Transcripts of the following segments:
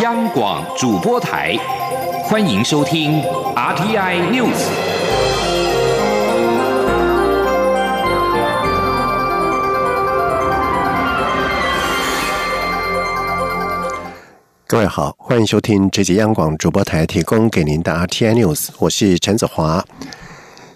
央广主播台，欢迎收听 RTI News。各位好，欢迎收听这节央广主播台提供给您的 RTI News，我是陈子华。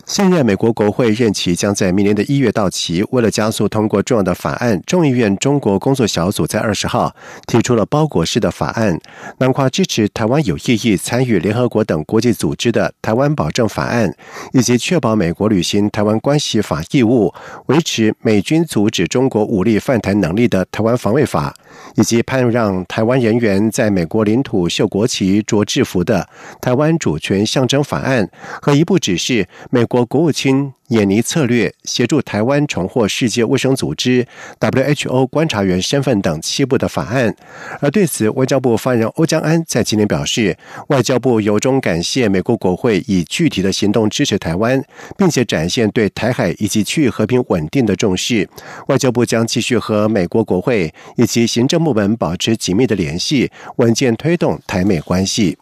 现任美国国会任期将在明年的一月到期。为了加速通过重要的法案，众议院中国工作小组在二十号提出了包裹式的法案，囊括支持台湾有意义参与联合国等国际组织的台湾保证法案，以及确保美国履行台湾关系法义务、维持美军阻止中国武力犯台能力的台湾防卫法，以及判让台湾人员在美国领土绣国旗、着制服的台湾主权象征法案，和一部指示美国。国国务卿演尼策略协助台湾重获世界卫生组织 （WHO） 观察员身份等七部的法案。而对此，外交部发言人欧江安在今年表示，外交部由衷感谢美国国会以具体的行动支持台湾，并且展现对台海以及区域和平稳定的重视。外交部将继续和美国国会以及行政部门保持紧密的联系，稳健推动台美关系。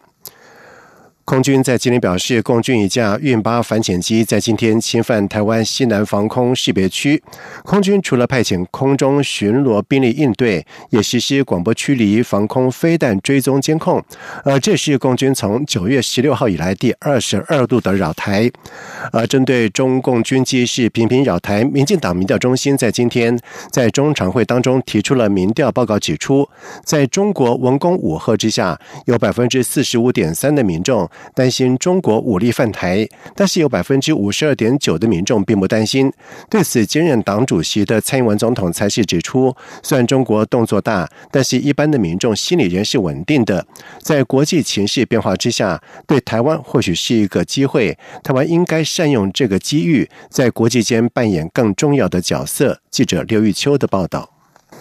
空军在今天表示，共军一架运八反潜机在今天侵犯台湾西南防空识别区。空军除了派遣空中巡逻兵力应对，也实施广播驱离、防空飞弹追踪监控。而这是共军从九月十六号以来第二十二度的扰台。而针对中共军机是频频扰台，民进党民调中心在今天在中常会当中提出了民调报告，指出，在中国文攻武赫之下，有百分之四十五点三的民众。担心中国武力犯台，但是有百分之五十二点九的民众并不担心。对此，兼任党主席的蔡英文总统才是指出，虽然中国动作大，但是一般的民众心理仍是稳定的。在国际情势变化之下，对台湾或许是一个机会，台湾应该善用这个机遇，在国际间扮演更重要的角色。记者刘玉秋的报道。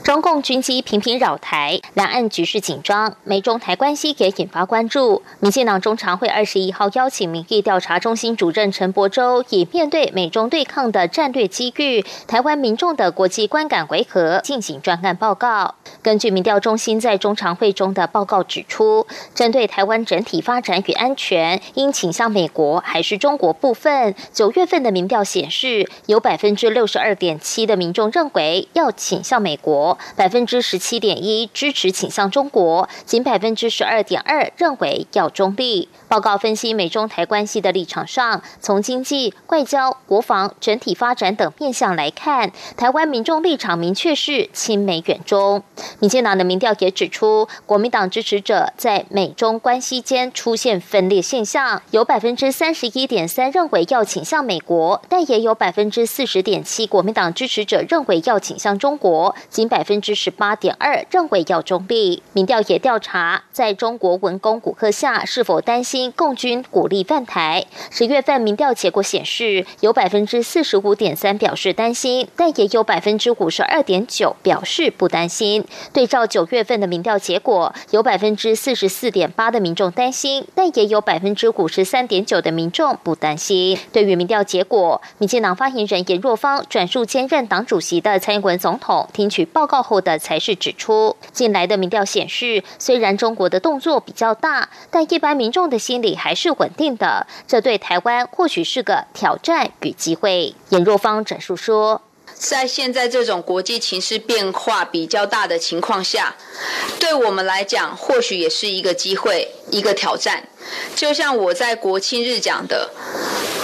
中共军机频频扰台，两岸局势紧张，美中台关系也引发关注。民进党中常会二十一号邀请民意调查中心主任陈柏洲，以面对美中对抗的战略机遇、台湾民众的国际观感为何，进行专案报告。根据民调中心在中常会中的报告指出，针对台湾整体发展与安全，应倾向美国还是中国部分，九月份的民调显示，有百分之六十二点七的民众认为要倾向美国。百分之十七点一支持倾向中国，仅百分之十二点二认为要中立。报告分析美中台关系的立场上，从经济、外交、国防、整体发展等面向来看，台湾民众立场明确是亲美远中。民进党的民调也指出，国民党支持者在美中关系间出现分裂现象，有百分之三十一点三认为要倾向美国，但也有百分之四十点七国民党支持者认为要倾向中国，仅百分之十八点二认为要中立。民调也调查，在中国文攻骨科下，是否担心？共军鼓励犯台。十月份民调结果显示，有百分之四十五点三表示担心，但也有百分之五十二点九表示不担心。对照九月份的民调结果，有百分之四十四点八的民众担心，但也有百分之五十三点九的民众不担心。对于民调结果，民进党发言人严若芳转述兼任党主席的蔡英文总统听取报告后的才是指出，近来的民调显示，虽然中国的动作比较大，但一般民众的心。心理还是稳定的，这对台湾或许是个挑战与机会。严若芳转述说，在现在这种国际情势变化比较大的情况下，对我们来讲，或许也是一个机会，一个挑战。就像我在国庆日讲的。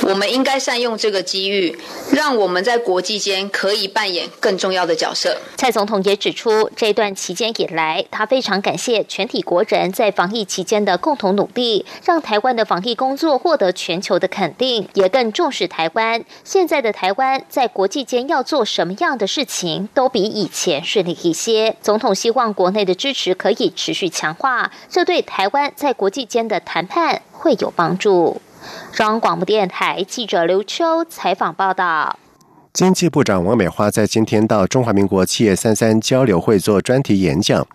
我们应该善用这个机遇，让我们在国际间可以扮演更重要的角色。蔡总统也指出，这段期间以来，他非常感谢全体国人在防疫期间的共同努力，让台湾的防疫工作获得全球的肯定，也更重视台湾。现在的台湾在国际间要做什么样的事情，都比以前顺利一些。总统希望国内的支持可以持续强化，这对台湾在国际间的谈判会有帮助。中央广播电台记者刘秋采访报道。经济部长王美花在今天到中华民国企业三三交流会做专题演讲，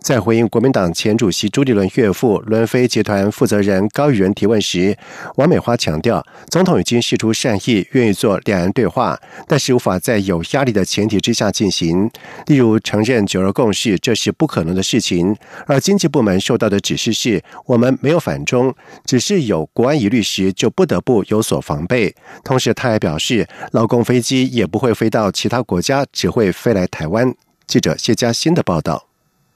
在回应国民党前主席朱立伦岳父伦飞集团负责人高宇仁提问时，王美花强调，总统已经释出善意，愿意做两岸对话，但是无法在有压力的前提之下进行。例如承认九二共识，这是不可能的事情。而经济部门受到的指示是，我们没有反中，只是有国安疑虑时就不得不有所防备。同时，他还表示，劳工飞机。也不会飞到其他国家，只会飞来台湾。记者谢佳欣的报道。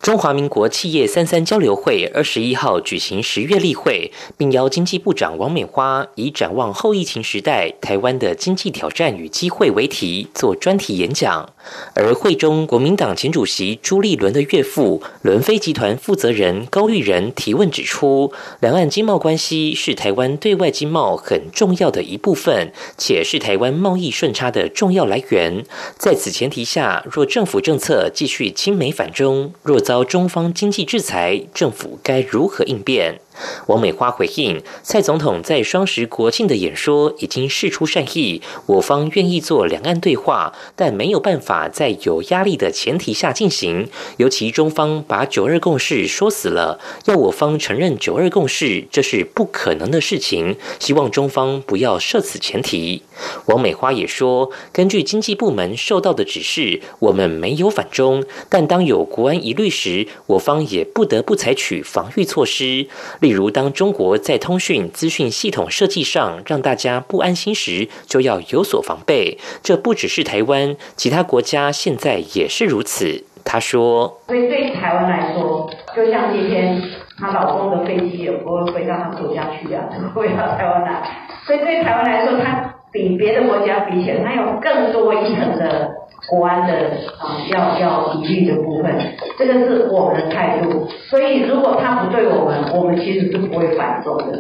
中华民国企业三三交流会二十一号举行十月例会，并邀经济部长王美花以“展望后疫情时代台湾的经济挑战与机会”为题做专题演讲。而会中，国民党前主席朱立伦的岳父伦飞集团负责人高玉仁提问指出，两岸经贸关系是台湾对外经贸很重要的一部分，且是台湾贸易顺差的重要来源。在此前提下，若政府政策继续亲美反中，若遭中方经济制裁，政府该如何应变？王美花回应，蔡总统在双十国庆的演说已经释出善意，我方愿意做两岸对话，但没有办法在有压力的前提下进行。尤其中方把九二共识说死了，要我方承认九二共识，这是不可能的事情。希望中方不要设此前提。王美花也说，根据经济部门受到的指示，我们没有反中，但当有国安疑虑时，我方也不得不采取防御措施。例如，当中国在通讯资讯系统设计上让大家不安心时，就要有所防备。这不只是台湾，其他国家现在也是如此。他说：“所以对台湾来说，就像那天她老公的飞机也不会飞到她国家去啊，会到台湾来。所以对台湾来说，他比别的国家比起来，它有更多一层的。”国安的啊，要要疑虑的部分，这个是我们的态度。所以，如果他不对我们，我们其实是不会反中的。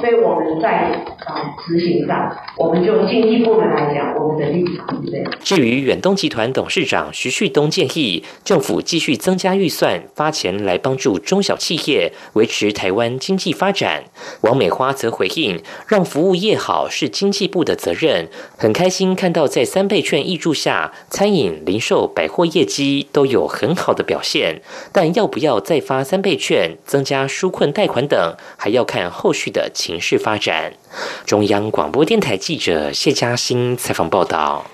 所以我们在啊执行上，我们就经济部门来讲，我们的立场是这样。至于远东集团董事长徐旭东建议政府继续增加预算，发钱来帮助中小企业维持台湾经济发展。王美花则回应，让服务业好是经济部的责任。很开心看到在三倍券挹注下，餐饮、零售、百货业绩都有很好的表现。但要不要再发三倍券、增加纾困贷款等，还要看后续的。情势发展，中央广播电台记者谢嘉欣采访报道。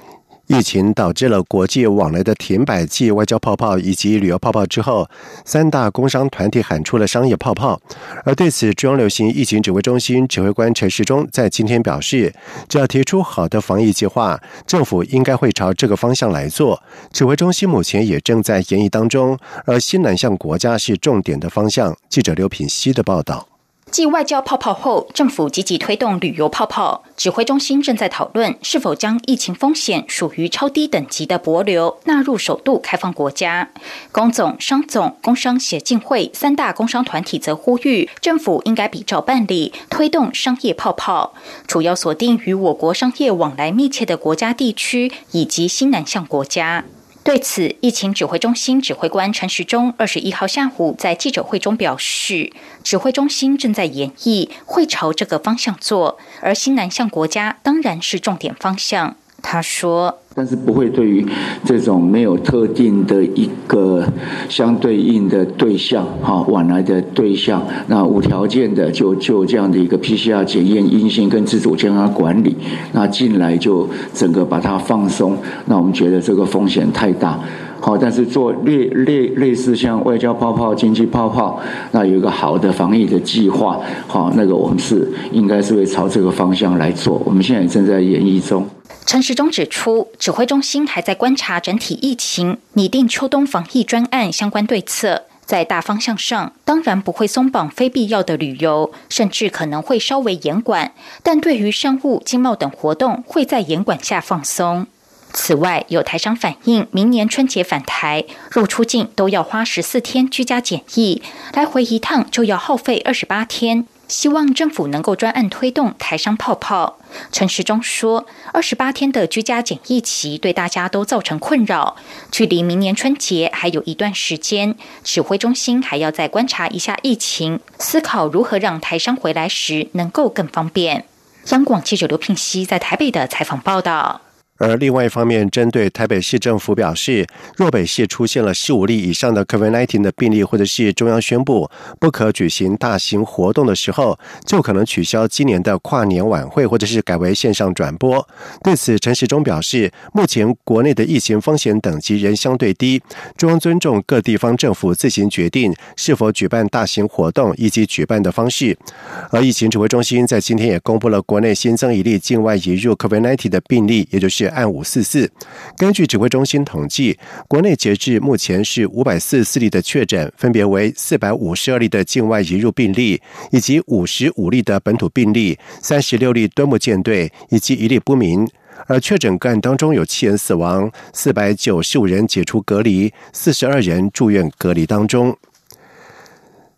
疫情导致了国际往来的停摆、继外交泡泡以及旅游泡泡之后，三大工商团体喊出了商业泡泡。而对此，中央流行疫情指挥中心指挥官陈时中在今天表示，只要提出好的防疫计划，政府应该会朝这个方向来做。指挥中心目前也正在研议当中，而新南向国家是重点的方向。记者刘品希的报道。继外交泡泡后，政府积极推动旅游泡泡。指挥中心正在讨论是否将疫情风险属于超低等级的博流纳入首度开放国家。工总、商总、工商协进会三大工商团体则呼吁，政府应该比照办理，推动商业泡泡，主要锁定与我国商业往来密切的国家地区以及新南向国家。对此，疫情指挥中心指挥官陈时中二十一号下午在记者会中表示，指挥中心正在演绎，会朝这个方向做，而新南向国家当然是重点方向。他说：“但是不会对于这种没有特定的一个相对应的对象，哈，往来的对象，那无条件的就就这样的一个 PCR 检验阴性跟自主健康管理，那进来就整个把它放松，那我们觉得这个风险太大。”好，但是做类类类似像外交泡泡、经济泡泡，那有一个好的防疫的计划，好，那个我们是应该是会朝这个方向来做。我们现在正在演绎中。陈时中指出，指挥中心还在观察整体疫情，拟定秋冬防疫专案相关对策。在大方向上，当然不会松绑非必要的旅游，甚至可能会稍微严管。但对于商务、经贸等活动，会在严管下放松。此外，有台商反映，明年春节返台入出境都要花十四天居家检疫，来回一趟就要耗费二十八天。希望政府能够专案推动台商泡泡。陈时中说，二十八天的居家检疫期对大家都造成困扰，距离明年春节还有一段时间，指挥中心还要再观察一下疫情，思考如何让台商回来时能够更方便。央广记者刘聘熙在台北的采访报道。而另外一方面，针对台北市政府表示，若北市出现了十五例以上的 COVID-19 的病例，或者是中央宣布不可举行大型活动的时候，就可能取消今年的跨年晚会，或者是改为线上转播。对此，陈时中表示，目前国内的疫情风险等级仍相对低，中央尊重各地方政府自行决定是否举办大型活动以及举办的方式。而疫情指挥中心在今天也公布了国内新增一例境外移入 COVID-19 的病例，也就是。案五四四，根据指挥中心统计，国内截至目前是五百四十四例的确诊，分别为四百五十二例的境外移入病例，以及五十五例的本土病例，三十六例端木舰队，以及一例不明。而确诊个案当中有七人死亡，四百九十五人解除隔离，四十二人住院隔离当中。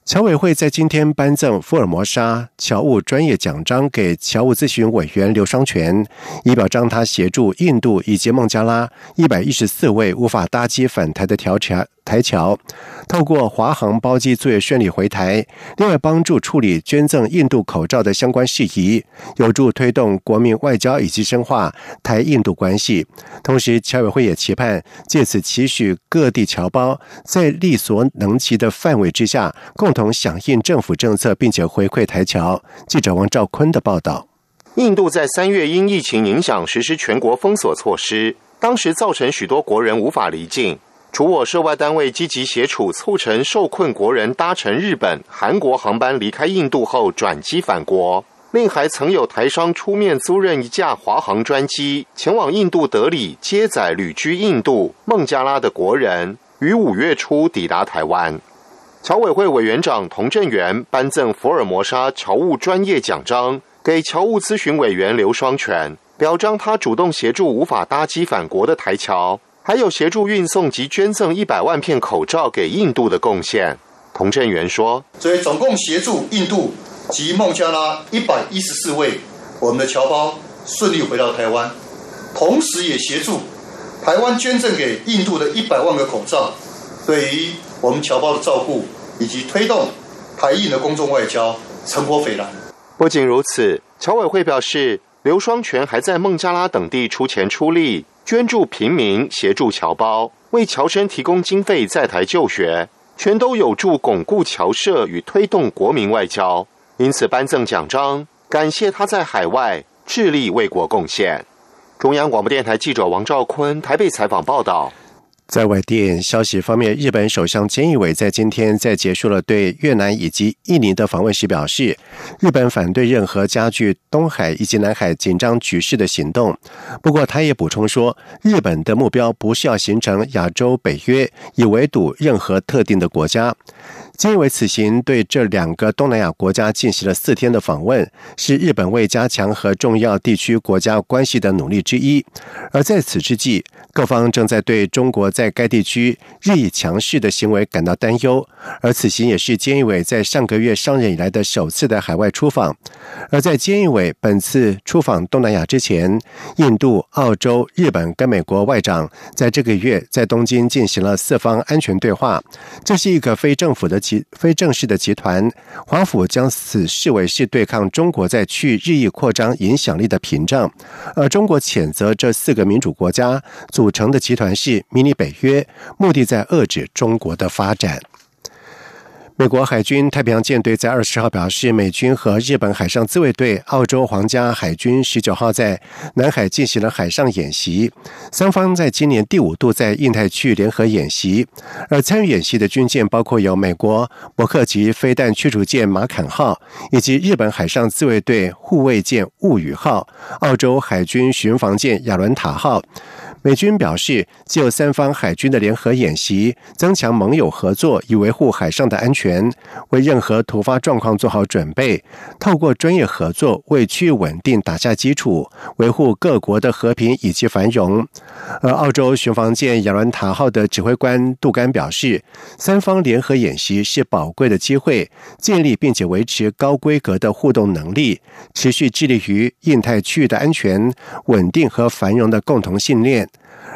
侨委会在今天颁赠福尔摩沙侨务专业奖章给侨务咨询委员刘双全，以表彰他协助印度以及孟加拉一百一十四位无法搭机返台的调查。台侨透过华航包机作业顺利回台，另外帮助处理捐赠印度口罩的相关事宜，有助推动国民外交以及深化台印度关系。同时，侨委会也期盼借此期许各地侨胞在力所能及的范围之下，共同响应政府政策，并且回馈台侨。记者王兆坤的报道：印度在三月因疫情影响实施全国封锁措施，当时造成许多国人无法离境。除我涉外单位积极协助促成受困国人搭乘日本、韩国航班离开印度后转机返国，另还曾有台商出面租任一架华航专机前往印度德里接载旅居印度、孟加拉的国人，于五月初抵达台湾。侨委会委员长童振源颁赠福尔摩沙侨务专业奖章给侨务咨询委员刘双全，表彰他主动协助无法搭机返国的台侨。还有协助运送及捐赠一百万片口罩给印度的贡献，童振源说：“所以总共协助印度及孟加拉一百一十四位我们的侨胞顺利回到台湾，同时也协助台湾捐赠给印度的一百万个口罩，对于我们侨胞的照顾以及推动台印的公众外交，成果斐然。不仅如此，侨委会表示，刘双全还在孟加拉等地出钱出力。”捐助平民，协助侨胞，为侨生提供经费在台就学，全都有助巩固侨社与推动国民外交。因此颁赠奖章，感谢他在海外致力为国贡献。中央广播电台记者王兆坤台北采访报道。在外电消息方面，日本首相菅义伟在今天在结束了对越南以及印尼的访问时表示，日本反对任何加剧东海以及南海紧张局势的行动。不过，他也补充说，日本的目标不是要形成亚洲北约，以围堵任何特定的国家。菅义伟此行对这两个东南亚国家进行了四天的访问，是日本为加强和重要地区国家关系的努力之一。而在此之际，各方正在对中国在该地区日益强势的行为感到担忧。而此行也是菅义伟在上个月上任以来的首次的海外出访。而在菅义伟本次出访东南亚之前，印度、澳洲、日本跟美国外长在这个月在东京进行了四方安全对话。这是一个非政府的。集非正式的集团，华府将此视为是对抗中国在区域日益扩张影响力的屏障，而中国谴责这四个民主国家组成的集团是迷你北约，目的在遏制中国的发展。美国海军太平洋舰队在二十号表示，美军和日本海上自卫队、澳洲皇家海军十九号在南海进行了海上演习，双方在今年第五度在印太区联合演习。而参与演习的军舰包括有美国伯克级飞弹驱逐舰马坎号，以及日本海上自卫队护卫舰雾宇号、澳洲海军巡防舰亚伦塔号。美军表示，就三方海军的联合演习，增强盟友合作，以维护海上的安全，为任何突发状况做好准备。透过专业合作，为区域稳定打下基础，维护各国的和平以及繁荣。而澳洲巡防舰亚伦塔号的指挥官杜甘表示，三方联合演习是宝贵的机会，建立并且维持高规格的互动能力，持续致力于印太区域的安全、稳定和繁荣的共同信念。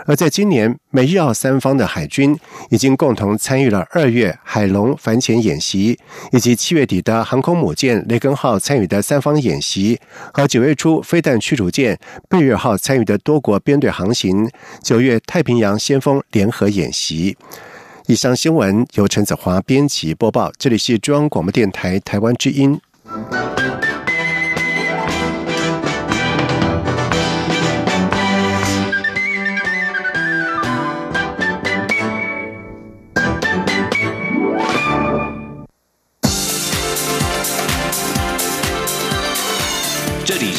而在今年，美日澳三方的海军已经共同参与了二月海龙反潜演习，以及七月底的航空母舰雷根号参与的三方演习，和九月初飞弹驱逐舰贝瑞号参与的多国编队航行。九月太平洋先锋联合演习。以上新闻由陈子华编辑播报，这里是中央广播电台台湾之音。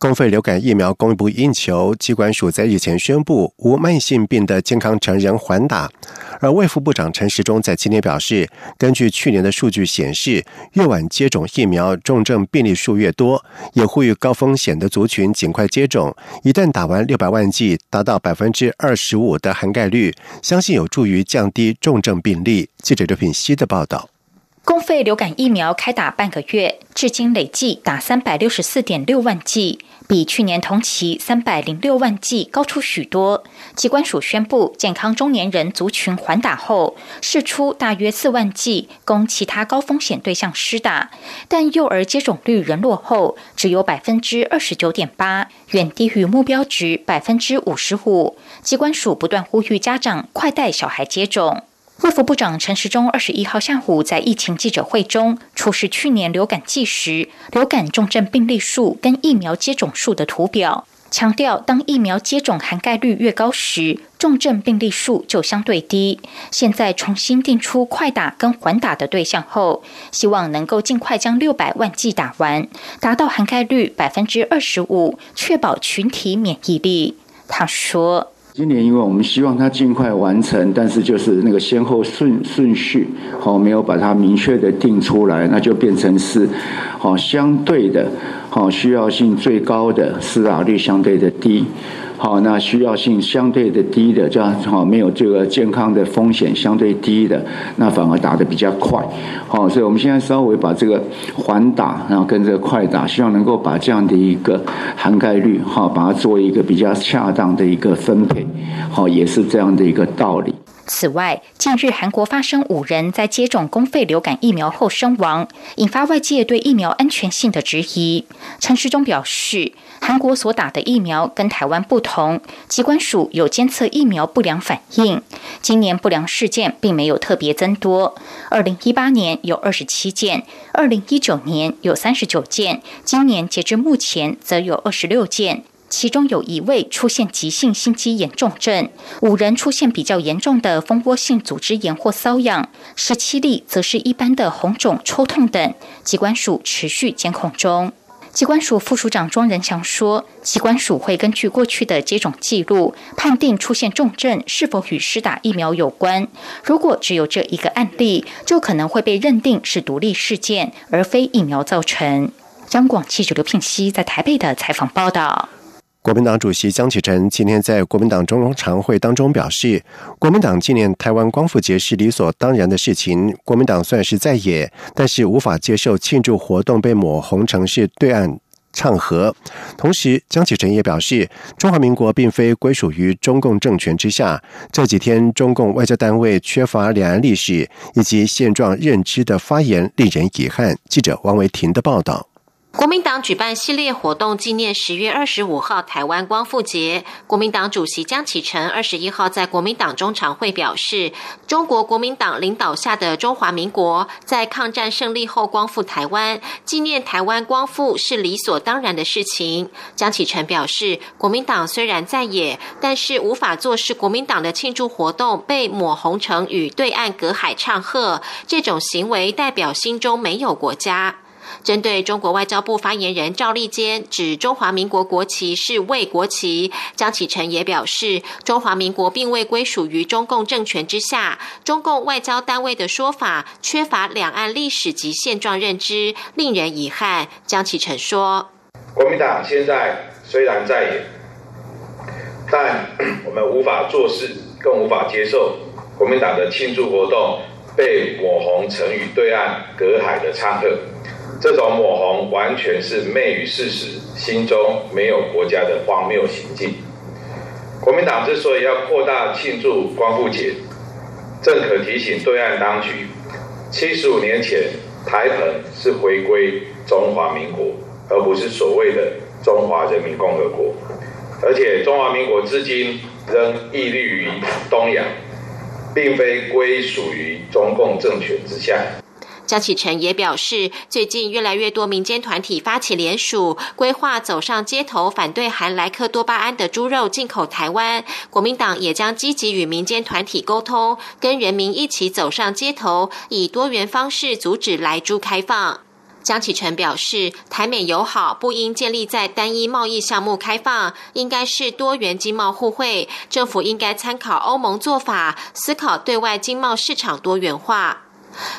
公费流感疫苗供不应求，机关署在日前宣布无慢性病的健康成人缓打。而卫副部长陈时中在今天表示，根据去年的数据显示，越晚接种疫苗，重症病例数越多，也呼吁高风险的族群尽快接种。一旦打完六百万剂，达到百分之二十五的涵盖率，相信有助于降低重症病例。记者刘品希的报道。公费流感疫苗开打半个月，至今累计打三百六十四点六万剂，比去年同期三百零六万剂高出许多。机关署宣布，健康中年人族群缓打后，释出大约四万剂供其他高风险对象施打，但幼儿接种率仍落后，只有百分之二十九点八，远低于目标值百分之五十五。机关署不断呼吁家长快带小孩接种。卫福部长陈时中二十一号下午在疫情记者会中出示去年流感季时流感重症病例数跟疫苗接种数的图表，强调当疫苗接种涵盖率越高时，重症病例数就相对低。现在重新定出快打跟缓打的对象后，希望能够尽快将六百万剂打完，达到涵盖率百分之二十五，确保群体免疫力。他说。今年因为我们希望它尽快完成，但是就是那个先后顺顺序，好没有把它明确的定出来，那就变成是，好相对的，好需要性最高的，施打率相对的低。好，那需要性相对的低的，这样好没有这个健康的风险相对低的，那反而打的比较快。好，所以我们现在稍微把这个缓打，然后跟这个快打，希望能够把这样的一个涵盖率，哈，把它做一个比较恰当的一个分配。好，也是这样的一个道理。此外，近日韩国发生五人在接种公费流感疫苗后身亡，引发外界对疫苗安全性的质疑。陈时中表示，韩国所打的疫苗跟台湾不同，机关署有监测疫苗不良反应。今年不良事件并没有特别增多，二零一八年有二十七件，二零一九年有三十九件，今年截至目前则有二十六件。其中有一位出现急性心肌炎重症，五人出现比较严重的蜂窝性组织炎或瘙痒，十七例则是一般的红肿、抽痛等。机关署持续监控中。机关署副署长庄仁祥说，机关署会根据过去的接种记录，判定出现重症是否与施打疫苗有关。如果只有这一个案例，就可能会被认定是独立事件，而非疫苗造成。央广记者刘聘熙在台北的采访报道。国民党主席江启臣今天在国民党中常会当中表示，国民党纪念台湾光复节是理所当然的事情。国民党虽然是在野，但是无法接受庆祝活动被抹红城市对岸唱和。同时，江启臣也表示，中华民国并非归属于中共政权之下。这几天，中共外交单位缺乏两岸历史以及现状认知的发言，令人遗憾。记者王维婷的报道。国民党举办系列活动纪念十月二十五号台湾光复节。国民党主席江启臣二十一号在国民党中常会表示，中国国民党领导下的中华民国在抗战胜利后光复台湾，纪念台湾光复是理所当然的事情。江启臣表示，国民党虽然在野，但是无法做事。国民党的庆祝活动被抹红成与对岸隔海唱和，这种行为代表心中没有国家。针对中国外交部发言人赵立坚指中华民国国旗是卫国旗，江启臣也表示，中华民国并未归属于中共政权之下，中共外交单位的说法缺乏两岸历史及现状认知，令人遗憾。江启臣说：“国民党现在虽然在野，但我们无法做事，更无法接受国民党的庆祝活动被抹红成与对岸隔海的唱和。这种抹红完全是昧于事实、心中没有国家的荒谬行径。国民党之所以要扩大庆祝光复节，正可提醒对岸当局，七十五年前台澎是回归中华民国，而不是所谓的中华人民共和国。而且中华民国至今仍屹立于东亚，并非归属于中共政权之下。江启臣也表示，最近越来越多民间团体发起联署，规划走上街头反对含莱克多巴胺的猪肉进口台湾。国民党也将积极与民间团体沟通，跟人民一起走上街头，以多元方式阻止莱猪开放。江启臣表示，台美友好不应建立在单一贸易项目开放，应该是多元经贸互惠。政府应该参考欧盟做法，思考对外经贸市场多元化。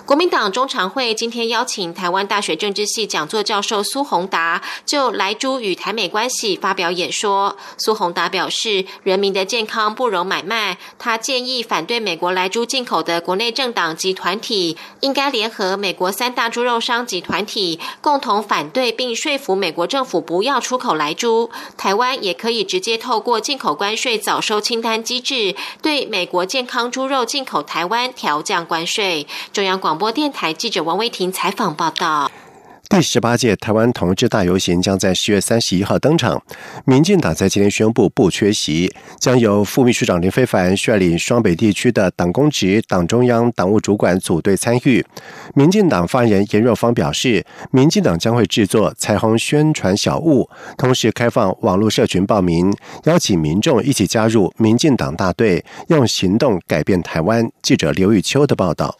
国民党中常会今天邀请台湾大学政治系讲座教授苏宏达就莱猪与台美关系发表演说。苏宏达表示，人民的健康不容买卖。他建议反对美国莱猪进口的国内政党及团体，应该联合美国三大猪肉商及团体，共同反对并说服美国政府不要出口莱猪。台湾也可以直接透过进口关税早收清单机制，对美国健康猪肉进口台湾调降关税。中央广播电台记者王威婷采访报道。第十八届台湾同志大游行将在十月三十一号登场。民进党在今天宣布不缺席，将由副秘书长林非凡率领双北地区的党公职、党中央党务主管组队参与。民进党发言人严若芳表示，民进党将会制作彩虹宣传小物，同时开放网络社群报名，邀请民众一起加入民进党大队，用行动改变台湾。记者刘玉秋的报道。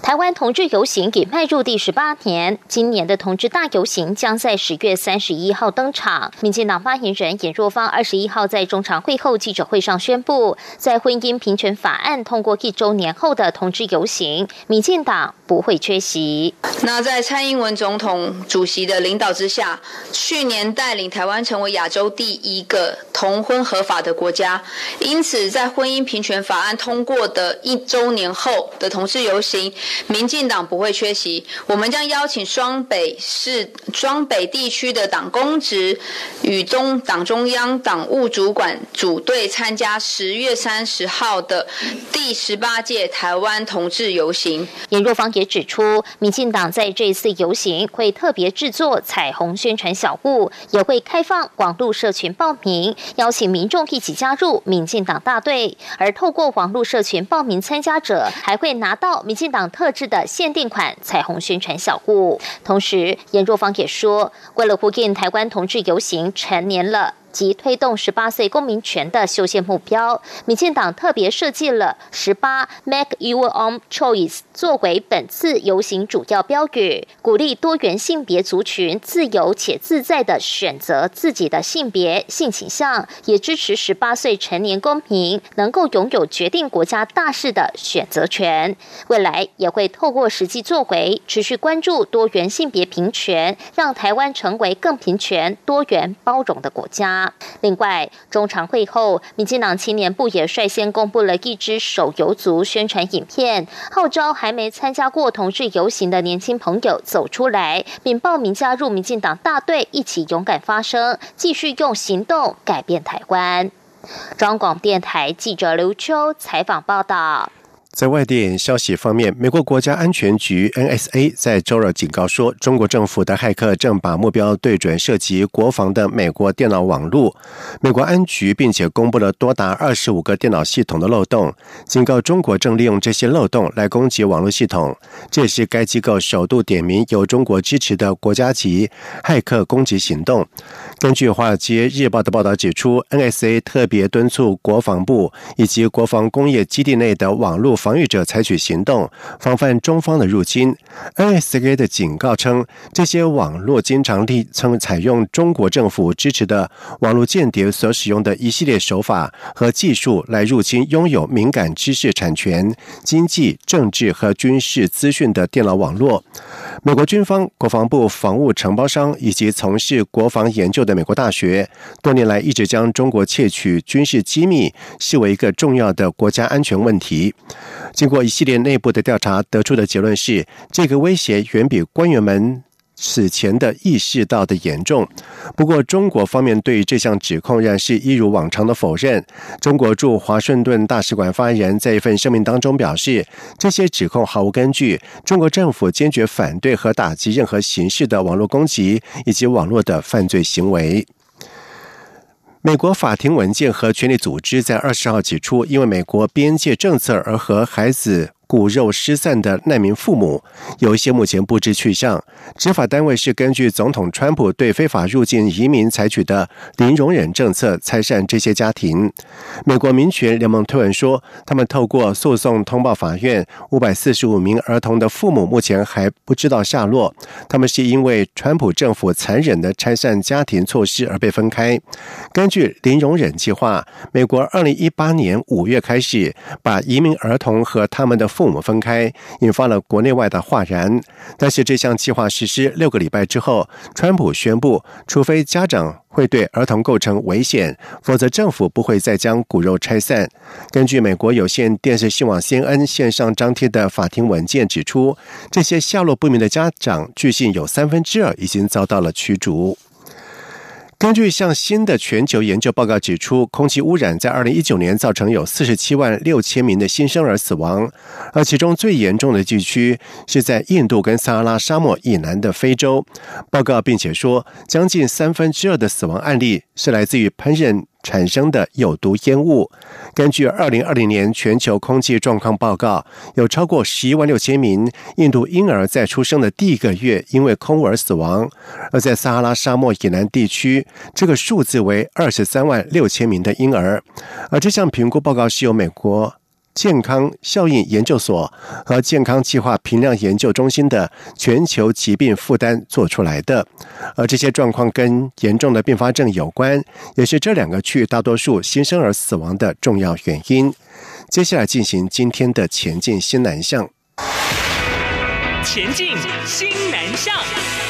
台湾同志游行已迈入第十八年，今年的同志大游行将在十月三十一号登场。民进党发言人尹若芳二十一号在中常会后记者会上宣布，在婚姻平权法案通过一周年后的同志游行，民进党不会缺席。那在蔡英文总统主席的领导之下，去年带领台湾成为亚洲第一个同婚合法的国家，因此在婚姻平权法案通过的一周年后的同志游行。民进党不会缺席，我们将邀请双北市、双北地区的党公职与中党中央党务主管组队参加十月三十号的第十八届台湾同志游行。严若芳也指出，民进党在这次游行会特别制作彩虹宣传小物，也会开放网络社群报名，邀请民众一起加入民进党大队。而透过网络社群报名参加者，还会拿到民进党特。制的限定款彩虹宣传小物。同时，严若芳也说，为了呼应台湾同志游行成年了。及推动十八岁公民权的修宪目标，民进党特别设计了“十八 Make Your Own Choice” 作为本次游行主要标语，鼓励多元性别族群自由且自在的选择自己的性别性倾向，也支持十八岁成年公民能够拥有决定国家大事的选择权。未来也会透过实际作为，持续关注多元性别平权，让台湾成为更平权、多元、包容的国家。另外，中常会后，民进党青年部也率先公布了一支手游族宣传影片，号召还没参加过同志游行的年轻朋友走出来，并报名加入民进党大队，一起勇敢发声，继续用行动改变台湾。中广电台记者刘秋采访报道。在外电消息方面，美国国家安全局 （NSA） 在周二警告说，中国政府的骇客正把目标对准涉及国防的美国电脑网络。美国安局并且公布了多达二十五个电脑系统的漏洞，警告中国正利用这些漏洞来攻击网络系统。这是该机构首度点名由中国支持的国家级骇客攻击行动。根据《华尔街日报》的报道指出，NSA 特别敦促国防部以及国防工业基地内的网络。防御者采取行动，防范中方的入侵。NSA 的警告称，这些网络经常利称采用中国政府支持的网络间谍所使用的一系列手法和技术来入侵拥有敏感知识产权、经济、政治和军事资讯的电脑网络。美国军方、国防部、防务承包商以及从事国防研究的美国大学，多年来一直将中国窃取军事机密视为一个重要的国家安全问题。经过一系列内部的调查，得出的结论是，这个威胁远比官员们。此前的意识到的严重，不过中国方面对这项指控仍是一如往常的否认。中国驻华盛顿大使馆发言人在一份声明当中表示，这些指控毫无根据，中国政府坚决反对和打击任何形式的网络攻击以及网络的犯罪行为。美国法庭文件和权力组织在二十号指出，因为美国边界政策而和孩子。骨肉失散的难民父母，有一些目前不知去向。执法单位是根据总统川普对非法入境移民采取的零容忍政策拆散这些家庭。美国民权联盟推文说，他们透过诉讼通报法院，五百四十五名儿童的父母目前还不知道下落。他们是因为川普政府残忍的拆散家庭措施而被分开。根据零容忍计划，美国二零一八年五月开始把移民儿童和他们的父父母分开，引发了国内外的哗然。但是这项计划实施六个礼拜之后，川普宣布，除非家长会对儿童构成危险，否则政府不会再将骨肉拆散。根据美国有线电视新闻 CNN 线上张贴的法庭文件指出，这些下落不明的家长，据信有三分之二已经遭到了驱逐。根据向新的全球研究报告指出，空气污染在二零一九年造成有四十七万六千名的新生儿死亡，而其中最严重的地区是在印度跟撒哈拉沙漠以南的非洲。报告并且说，将近三分之二的死亡案例是来自于烹饪。产生的有毒烟雾。根据二零二零年全球空气状况报告，有超过十一万六千名印度婴儿在出生的第一个月因为空污而死亡，而在撒哈拉沙漠以南地区，这个数字为二十三万六千名的婴儿。而这项评估报告是由美国。健康效应研究所和健康计划评量研究中心的全球疾病负担做出来的，而这些状况跟严重的并发症有关，也是这两个区域大多数新生儿死亡的重要原因。接下来进行今天的前进新南向，前进新南向。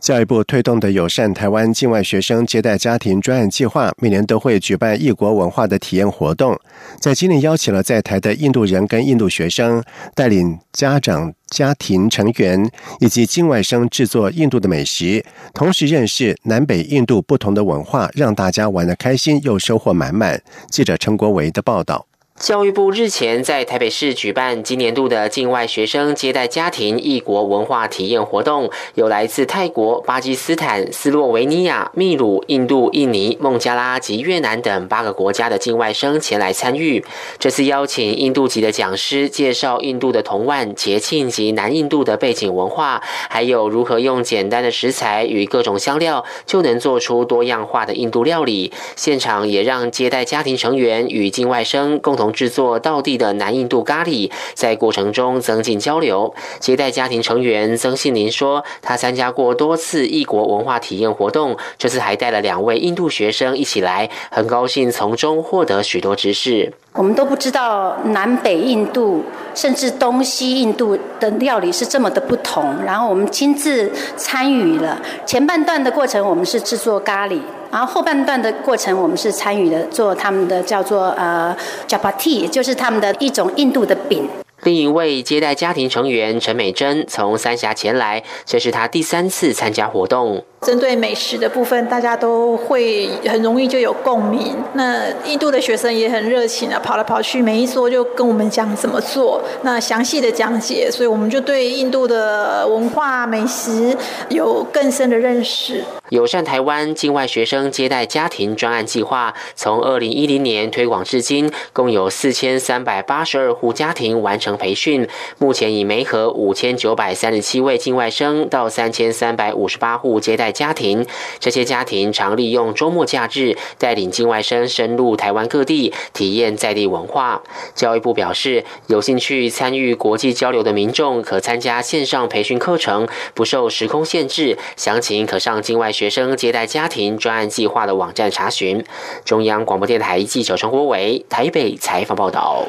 教育部推动的友善台湾境外学生接待家庭专案计划，每年都会举办异国文化的体验活动。在今年邀请了在台的印度人跟印度学生，带领家长、家庭成员以及境外生制作印度的美食，同时认识南北印度不同的文化，让大家玩得开心又收获满满。记者陈国维的报道。教育部日前在台北市举办今年度的境外学生接待家庭异国文化体验活动，有来自泰国、巴基斯坦、斯洛维尼亚、秘鲁、印度、印尼、孟加拉及越南等八个国家的境外生前来参与。这次邀请印度籍的讲师介绍印度的童玩、节庆及南印度的背景文化，还有如何用简单的食材与各种香料就能做出多样化的印度料理。现场也让接待家庭成员与境外生共同。制作道地的南印度咖喱，在过程中增进交流。接待家庭成员曾信林说，他参加过多次异国文化体验活动，这次还带了两位印度学生一起来，很高兴从中获得许多知识。我们都不知道南北印度，甚至东西印度的料理是这么的不同。然后我们亲自参与了前半段的过程，我们是制作咖喱。然后后半段的过程，我们是参与的做他们的叫做呃 chapati，就是他们的一种印度的饼。另一位接待家庭成员陈美珍从三峡前来，这是她第三次参加活动。针对美食的部分，大家都会很容易就有共鸣。那印度的学生也很热情啊，跑来跑去，每一桌就跟我们讲怎么做，那详细的讲解，所以我们就对印度的文化美食有更深的认识。友善台湾境外学生接待家庭专案计划，从二零一零年推广至今，共有四千三百八十二户家庭完成培训，目前已媒合五千九百三十七位境外生到三千三百五十八户接待家庭。这些家庭常利用周末假日，带领境外生深入台湾各地，体验在地文化。教育部表示，有兴趣参与国际交流的民众，可参加线上培训课程，不受时空限制。详情可上境外。学生接待家庭专案计划的网站查询。中央广播电台记者陈国伟台北采访报道。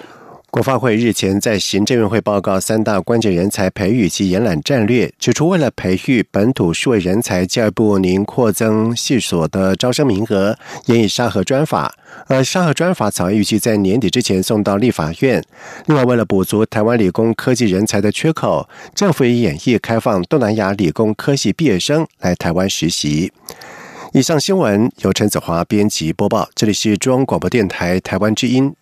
国发会日前在行政院会报告三大关键人才培育及延揽战略，指出为了培育本土数位人才，教育部宁扩增系所的招生名额，研议沙河专法。而沙河专法草案预计在年底之前送到立法院。另外，为了补足台湾理工科技人才的缺口，政府也演绎开放东南亚理工科系毕业生来台湾实习。以上新闻由陈子华编辑播报，这里是中央广播电台台湾之音。